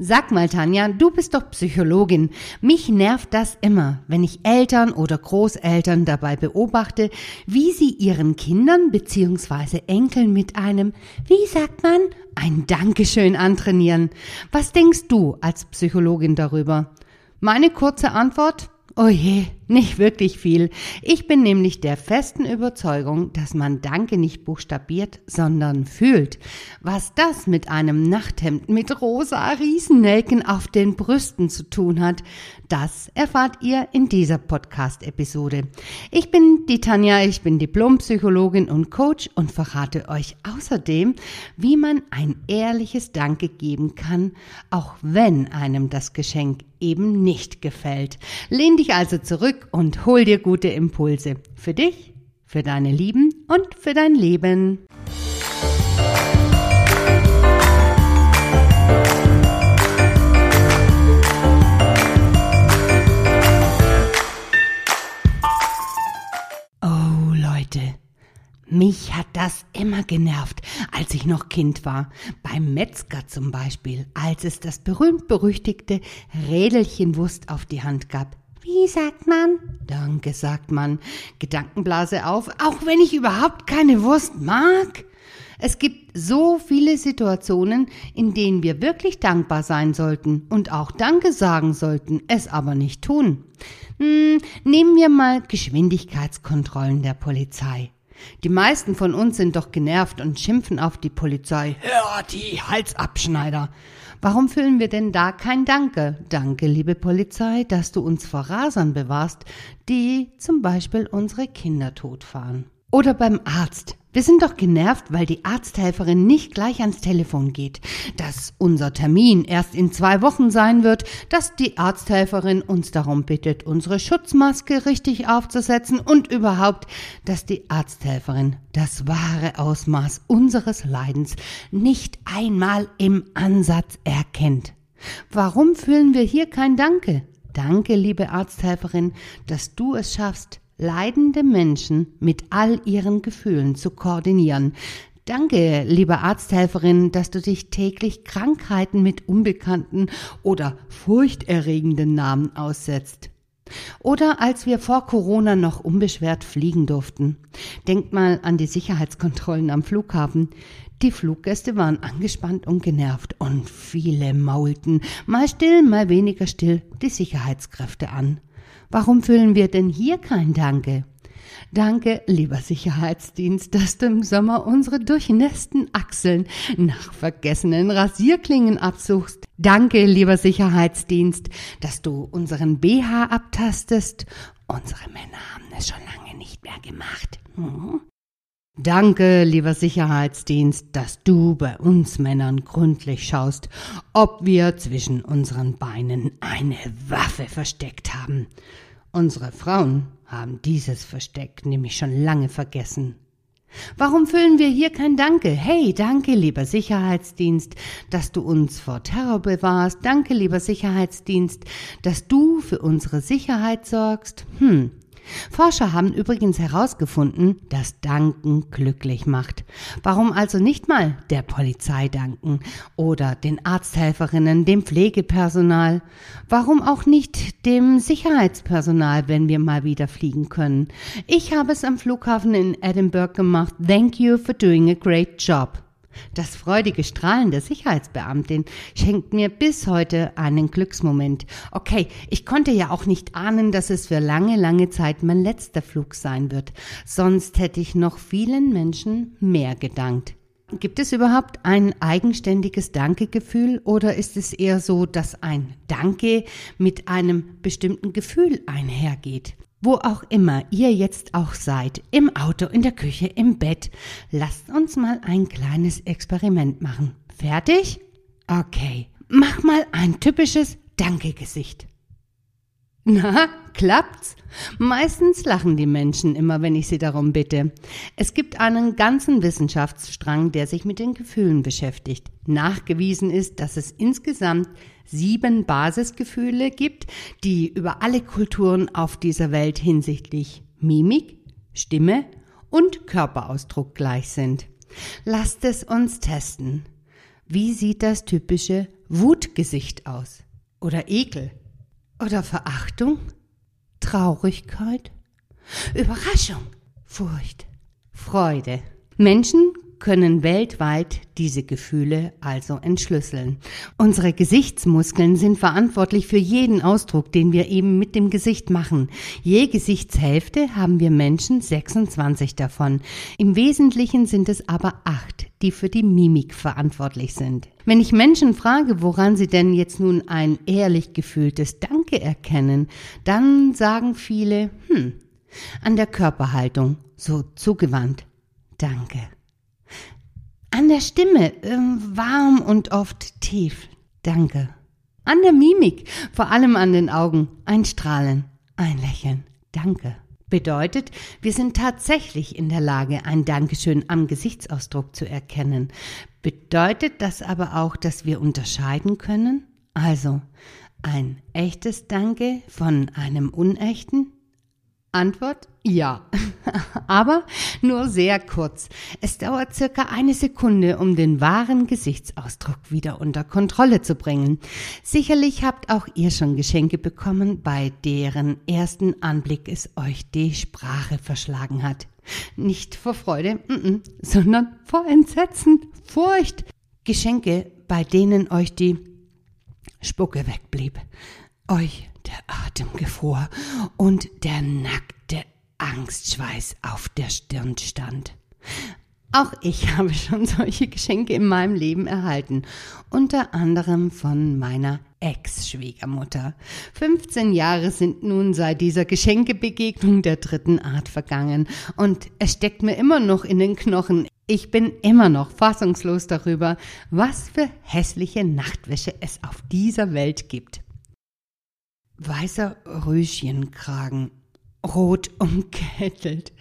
Sag mal, Tanja, du bist doch Psychologin. Mich nervt das immer, wenn ich Eltern oder Großeltern dabei beobachte, wie sie ihren Kindern bzw. Enkeln mit einem, wie sagt man, ein Dankeschön antrainieren. Was denkst du als Psychologin darüber? Meine kurze Antwort? Oh je, nicht wirklich viel. Ich bin nämlich der festen Überzeugung, dass man Danke nicht buchstabiert, sondern fühlt. Was das mit einem Nachthemd mit rosa Riesennelken auf den Brüsten zu tun hat, das erfahrt ihr in dieser Podcast-Episode. Ich bin die Tanja, ich bin Diplompsychologin und Coach und verrate euch außerdem, wie man ein ehrliches Danke geben kann, auch wenn einem das Geschenk eben nicht gefällt. Lehn dich also zurück und hol dir gute Impulse. Für dich, für deine Lieben und für dein Leben. Oh Leute, mich hat das immer genervt, als ich noch Kind war. Beim Metzger zum Beispiel, als es das berühmt-berüchtigte Rädelchenwurst auf die Hand gab. Wie sagt man? Danke, sagt man. Gedankenblase auf, auch wenn ich überhaupt keine Wurst mag. Es gibt so viele Situationen, in denen wir wirklich dankbar sein sollten und auch Danke sagen sollten, es aber nicht tun. Hm, nehmen wir mal Geschwindigkeitskontrollen der Polizei. Die meisten von uns sind doch genervt und schimpfen auf die Polizei. Hör die Halsabschneider. Warum fühlen wir denn da kein Danke? Danke, liebe Polizei, dass du uns vor Rasern bewahrst, die zum Beispiel unsere Kinder totfahren. Oder beim Arzt. Wir sind doch genervt, weil die Arzthelferin nicht gleich ans Telefon geht, dass unser Termin erst in zwei Wochen sein wird, dass die Arzthelferin uns darum bittet, unsere Schutzmaske richtig aufzusetzen und überhaupt, dass die Arzthelferin das wahre Ausmaß unseres Leidens nicht einmal im Ansatz erkennt. Warum fühlen wir hier kein Danke? Danke, liebe Arzthelferin, dass du es schaffst, leidende Menschen mit all ihren Gefühlen zu koordinieren. Danke, liebe Arzthelferin, dass du dich täglich Krankheiten mit unbekannten oder furchterregenden Namen aussetzt. Oder als wir vor Corona noch unbeschwert fliegen durften. Denkt mal an die Sicherheitskontrollen am Flughafen. Die Fluggäste waren angespannt und genervt und viele maulten, mal still, mal weniger still, die Sicherheitskräfte an. Warum fühlen wir denn hier kein Danke? Danke, lieber Sicherheitsdienst, dass du im Sommer unsere durchnässten Achseln nach vergessenen Rasierklingen absuchst. Danke, lieber Sicherheitsdienst, dass du unseren BH abtastest. Unsere Männer haben es schon lange nicht mehr gemacht. Danke, lieber Sicherheitsdienst, dass du bei uns Männern gründlich schaust, ob wir zwischen unseren Beinen eine Waffe versteckt haben. Unsere Frauen haben dieses Versteck nämlich schon lange vergessen. Warum füllen wir hier kein Danke? Hey, danke, lieber Sicherheitsdienst, dass du uns vor Terror bewahrst. Danke, lieber Sicherheitsdienst, dass du für unsere Sicherheit sorgst. Hm, Forscher haben übrigens herausgefunden, dass Danken glücklich macht. Warum also nicht mal der Polizei danken oder den Arzthelferinnen, dem Pflegepersonal? Warum auch nicht dem Sicherheitspersonal, wenn wir mal wieder fliegen können? Ich habe es am Flughafen in Edinburgh gemacht. Thank you for doing a great job. Das freudige Strahlen der Sicherheitsbeamtin schenkt mir bis heute einen Glücksmoment. Okay, ich konnte ja auch nicht ahnen, dass es für lange, lange Zeit mein letzter Flug sein wird. Sonst hätte ich noch vielen Menschen mehr gedankt. Gibt es überhaupt ein eigenständiges Dankegefühl oder ist es eher so, dass ein Danke mit einem bestimmten Gefühl einhergeht? Wo auch immer ihr jetzt auch seid, im Auto, in der Küche, im Bett, lasst uns mal ein kleines Experiment machen. Fertig? Okay, mach mal ein typisches Danke-Gesicht. Na, klappt's? Meistens lachen die Menschen immer, wenn ich sie darum bitte. Es gibt einen ganzen Wissenschaftsstrang, der sich mit den Gefühlen beschäftigt. Nachgewiesen ist, dass es insgesamt sieben Basisgefühle gibt, die über alle Kulturen auf dieser Welt hinsichtlich Mimik, Stimme und Körperausdruck gleich sind. Lasst es uns testen. Wie sieht das typische Wutgesicht aus? Oder Ekel? Oder Verachtung? Traurigkeit? Überraschung? Furcht? Freude? Menschen können weltweit diese Gefühle also entschlüsseln. Unsere Gesichtsmuskeln sind verantwortlich für jeden Ausdruck, den wir eben mit dem Gesicht machen. Je Gesichtshälfte haben wir Menschen 26 davon. Im Wesentlichen sind es aber acht, die für die Mimik verantwortlich sind. Wenn ich Menschen frage, woran sie denn jetzt nun ein ehrlich gefühltes Danke erkennen, dann sagen viele, hm, an der Körperhaltung, so zugewandt. Danke. An der Stimme, ähm, warm und oft tief. Danke. An der Mimik, vor allem an den Augen, ein Strahlen, ein Lächeln. Danke. Bedeutet, wir sind tatsächlich in der Lage, ein Dankeschön am Gesichtsausdruck zu erkennen. Bedeutet das aber auch, dass wir unterscheiden können? Also, ein echtes Danke von einem unechten? Antwort ja, aber nur sehr kurz. Es dauert circa eine Sekunde, um den wahren Gesichtsausdruck wieder unter Kontrolle zu bringen. Sicherlich habt auch ihr schon Geschenke bekommen, bei deren ersten Anblick es euch die Sprache verschlagen hat. Nicht vor Freude, sondern vor Entsetzen, Furcht. Geschenke, bei denen euch die Spucke wegblieb, euch der Atem gefror und der nackte Angstschweiß auf der Stirn stand. Auch ich habe schon solche Geschenke in meinem Leben erhalten, unter anderem von meiner Ex-Schwiegermutter. 15 Jahre sind nun seit dieser Geschenkebegegnung der dritten Art vergangen und es steckt mir immer noch in den Knochen. Ich bin immer noch fassungslos darüber, was für hässliche Nachtwäsche es auf dieser Welt gibt. Weißer Röschenkragen rot umkettelt,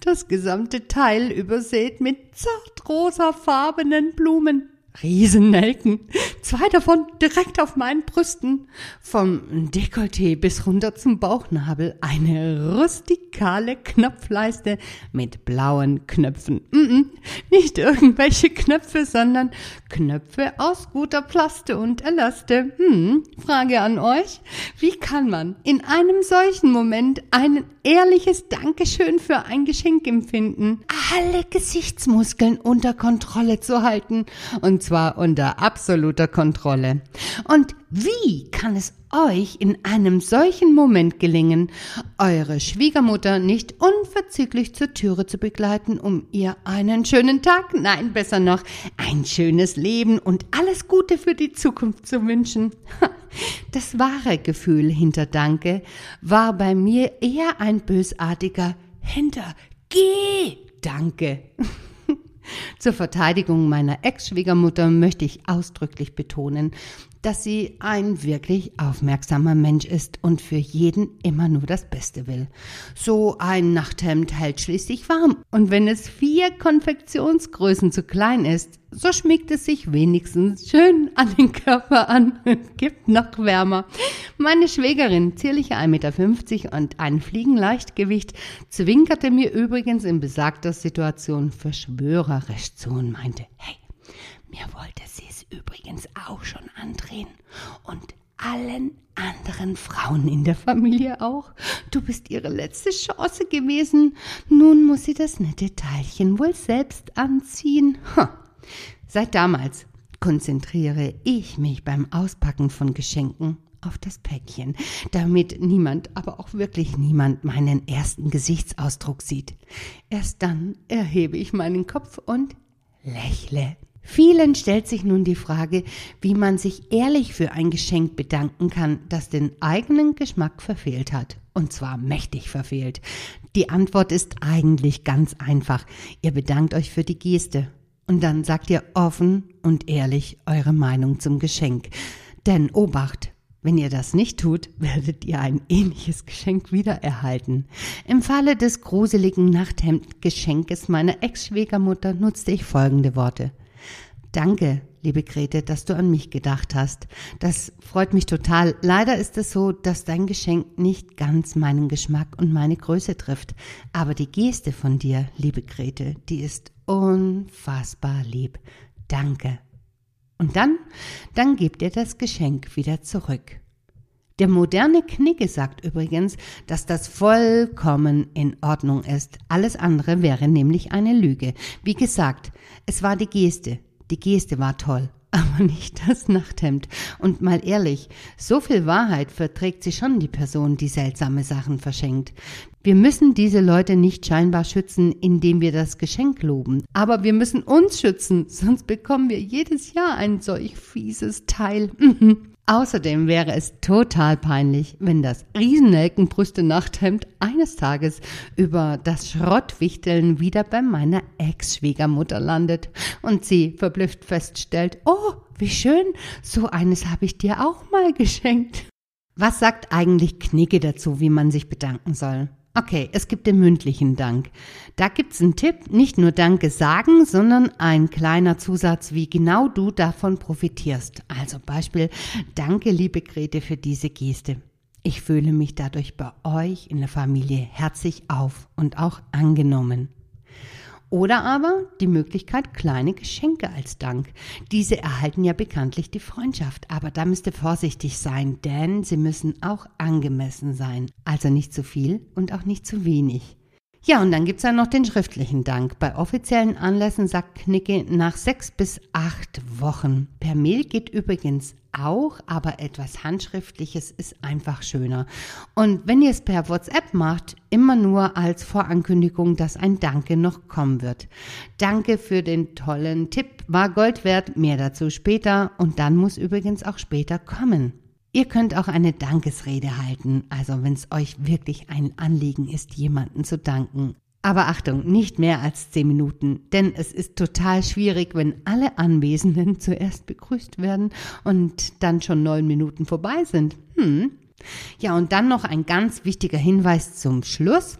das gesamte Teil übersät mit zartrosafarbenen Blumen. Riesennelken, zwei davon direkt auf meinen Brüsten, vom Dekolleté bis runter zum Bauchnabel eine rustikale Knopfleiste mit blauen Knöpfen. Mm -mm, nicht irgendwelche Knöpfe, sondern Knöpfe aus guter Plaste und Elaste. Hm, Frage an euch, wie kann man in einem solchen Moment ein ehrliches Dankeschön für ein Geschenk empfinden, alle Gesichtsmuskeln unter Kontrolle zu halten. Und zwar unter absoluter Kontrolle. Und wie kann es euch in einem solchen Moment gelingen, eure Schwiegermutter nicht unverzüglich zur Türe zu begleiten, um ihr einen schönen Tag, nein, besser noch, ein schönes Leben und alles Gute für die Zukunft zu wünschen? Das wahre Gefühl hinter Danke war bei mir eher ein bösartiger Hinter Geh Danke. Zur Verteidigung meiner Ex-Schwiegermutter möchte ich ausdrücklich betonen, dass sie ein wirklich aufmerksamer Mensch ist und für jeden immer nur das Beste will. So ein Nachthemd hält schließlich warm und wenn es vier Konfektionsgrößen zu klein ist, so schmiegt es sich wenigstens schön an den Körper an und gibt noch wärmer. Meine Schwägerin, zierliche 1,50 Meter und ein Fliegenleichtgewicht, zwinkerte mir übrigens in besagter Situation verschwörerisch zu und meinte, hey, mir wollte sie es übrigens auch schon andrehen. Und allen anderen Frauen in der Familie auch. Du bist ihre letzte Chance gewesen. Nun muss sie das nette Teilchen wohl selbst anziehen. Ha. Seit damals konzentriere ich mich beim Auspacken von Geschenken auf das Päckchen, damit niemand, aber auch wirklich niemand meinen ersten Gesichtsausdruck sieht. Erst dann erhebe ich meinen Kopf und lächle. Vielen stellt sich nun die Frage, wie man sich ehrlich für ein Geschenk bedanken kann, das den eigenen Geschmack verfehlt hat. Und zwar mächtig verfehlt. Die Antwort ist eigentlich ganz einfach. Ihr bedankt euch für die Geste. Und dann sagt ihr offen und ehrlich eure Meinung zum Geschenk. Denn Obacht, Wenn ihr das nicht tut, werdet ihr ein ähnliches Geschenk wiedererhalten. Im Falle des gruseligen Nachthemdgeschenkes meiner Ex-Schwiegermutter nutzte ich folgende Worte. Danke, liebe Grete, dass du an mich gedacht hast. Das freut mich total. Leider ist es so, dass dein Geschenk nicht ganz meinen Geschmack und meine Größe trifft. Aber die Geste von dir, liebe Grete, die ist unfassbar lieb. Danke. Und dann, dann gebt ihr das Geschenk wieder zurück. Der moderne Knigge sagt übrigens, dass das vollkommen in Ordnung ist. Alles andere wäre nämlich eine Lüge. Wie gesagt, es war die Geste. Die Geste war toll, aber nicht das Nachthemd. Und mal ehrlich, so viel Wahrheit verträgt sie schon die Person, die seltsame Sachen verschenkt. Wir müssen diese Leute nicht scheinbar schützen, indem wir das Geschenk loben. Aber wir müssen uns schützen, sonst bekommen wir jedes Jahr ein solch fieses Teil. Außerdem wäre es total peinlich, wenn das Riesennelkenbrüste Nachthemd eines Tages über das Schrottwichteln wieder bei meiner Ex-Schwiegermutter landet und sie verblüfft feststellt, oh, wie schön, so eines habe ich dir auch mal geschenkt. Was sagt eigentlich Knicke dazu, wie man sich bedanken soll? Okay, es gibt den mündlichen Dank. Da gibt's einen Tipp, nicht nur Danke sagen, sondern ein kleiner Zusatz, wie genau du davon profitierst. Also Beispiel, danke liebe Grete für diese Geste. Ich fühle mich dadurch bei euch in der Familie herzlich auf und auch angenommen. Oder aber die Möglichkeit kleine Geschenke als Dank. Diese erhalten ja bekanntlich die Freundschaft, aber da müsst ihr vorsichtig sein, denn sie müssen auch angemessen sein. Also nicht zu viel und auch nicht zu wenig. Ja, und dann gibt's ja noch den schriftlichen Dank. Bei offiziellen Anlässen sagt Knicke nach sechs bis acht Wochen. Per Mail geht übrigens auch, aber etwas Handschriftliches ist einfach schöner. Und wenn ihr es per WhatsApp macht, immer nur als Vorankündigung, dass ein Danke noch kommen wird. Danke für den tollen Tipp, war Gold wert, mehr dazu später und dann muss übrigens auch später kommen. Ihr könnt auch eine Dankesrede halten, also wenn es euch wirklich ein Anliegen ist, jemanden zu danken. Aber Achtung, nicht mehr als zehn Minuten, denn es ist total schwierig, wenn alle Anwesenden zuerst begrüßt werden und dann schon neun Minuten vorbei sind. Hm. Ja, und dann noch ein ganz wichtiger Hinweis zum Schluss.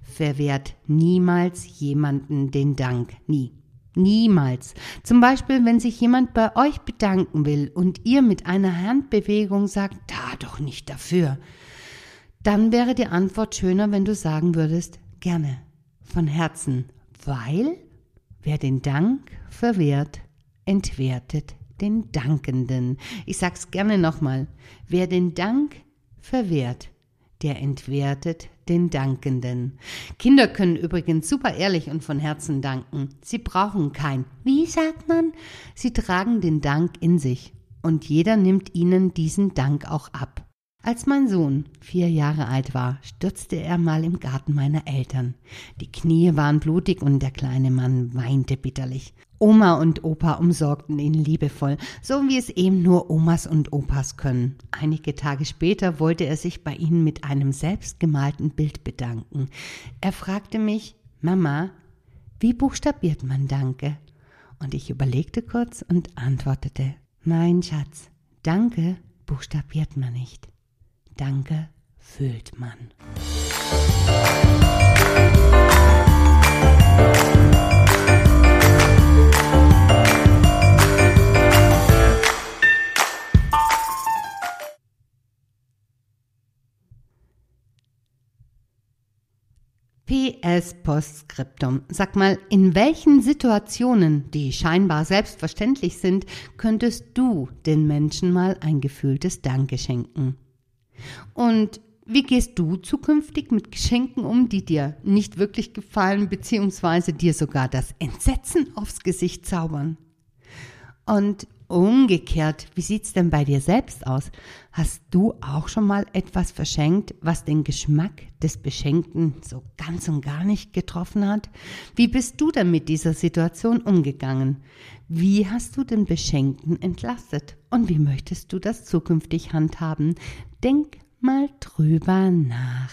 Verwehrt niemals jemanden den Dank. Nie. Niemals. Zum Beispiel, wenn sich jemand bei euch bedanken will und ihr mit einer Handbewegung sagt, da doch nicht dafür. Dann wäre die Antwort schöner, wenn du sagen würdest, gerne von Herzen, weil wer den Dank verwehrt, entwertet den Dankenden. Ich sag's gerne nochmal. Wer den Dank verwehrt, der entwertet den Dankenden. Kinder können übrigens super ehrlich und von Herzen danken. Sie brauchen kein Wie sagt man? Sie tragen den Dank in sich und jeder nimmt ihnen diesen Dank auch ab. Als mein Sohn vier Jahre alt war, stürzte er mal im Garten meiner Eltern. Die Knie waren blutig und der kleine Mann weinte bitterlich. Oma und Opa umsorgten ihn liebevoll, so wie es eben nur Omas und Opas können. Einige Tage später wollte er sich bei ihnen mit einem selbstgemalten Bild bedanken. Er fragte mich, Mama, wie buchstabiert man Danke? Und ich überlegte kurz und antwortete, Mein Schatz, Danke buchstabiert man nicht. Danke fühlt man. PS Postskriptum. Sag mal, in welchen Situationen, die scheinbar selbstverständlich sind, könntest du den Menschen mal ein gefühltes Danke schenken? Und wie gehst du zukünftig mit Geschenken um, die dir nicht wirklich gefallen, beziehungsweise dir sogar das Entsetzen aufs Gesicht zaubern? Und umgekehrt, wie sieht's denn bei dir selbst aus? Hast du auch schon mal etwas verschenkt, was den Geschmack des Beschenkten so ganz und gar nicht getroffen hat? Wie bist du denn mit dieser Situation umgegangen? Wie hast du den Beschenkten entlastet? Und wie möchtest du das zukünftig handhaben? Denk mal drüber nach.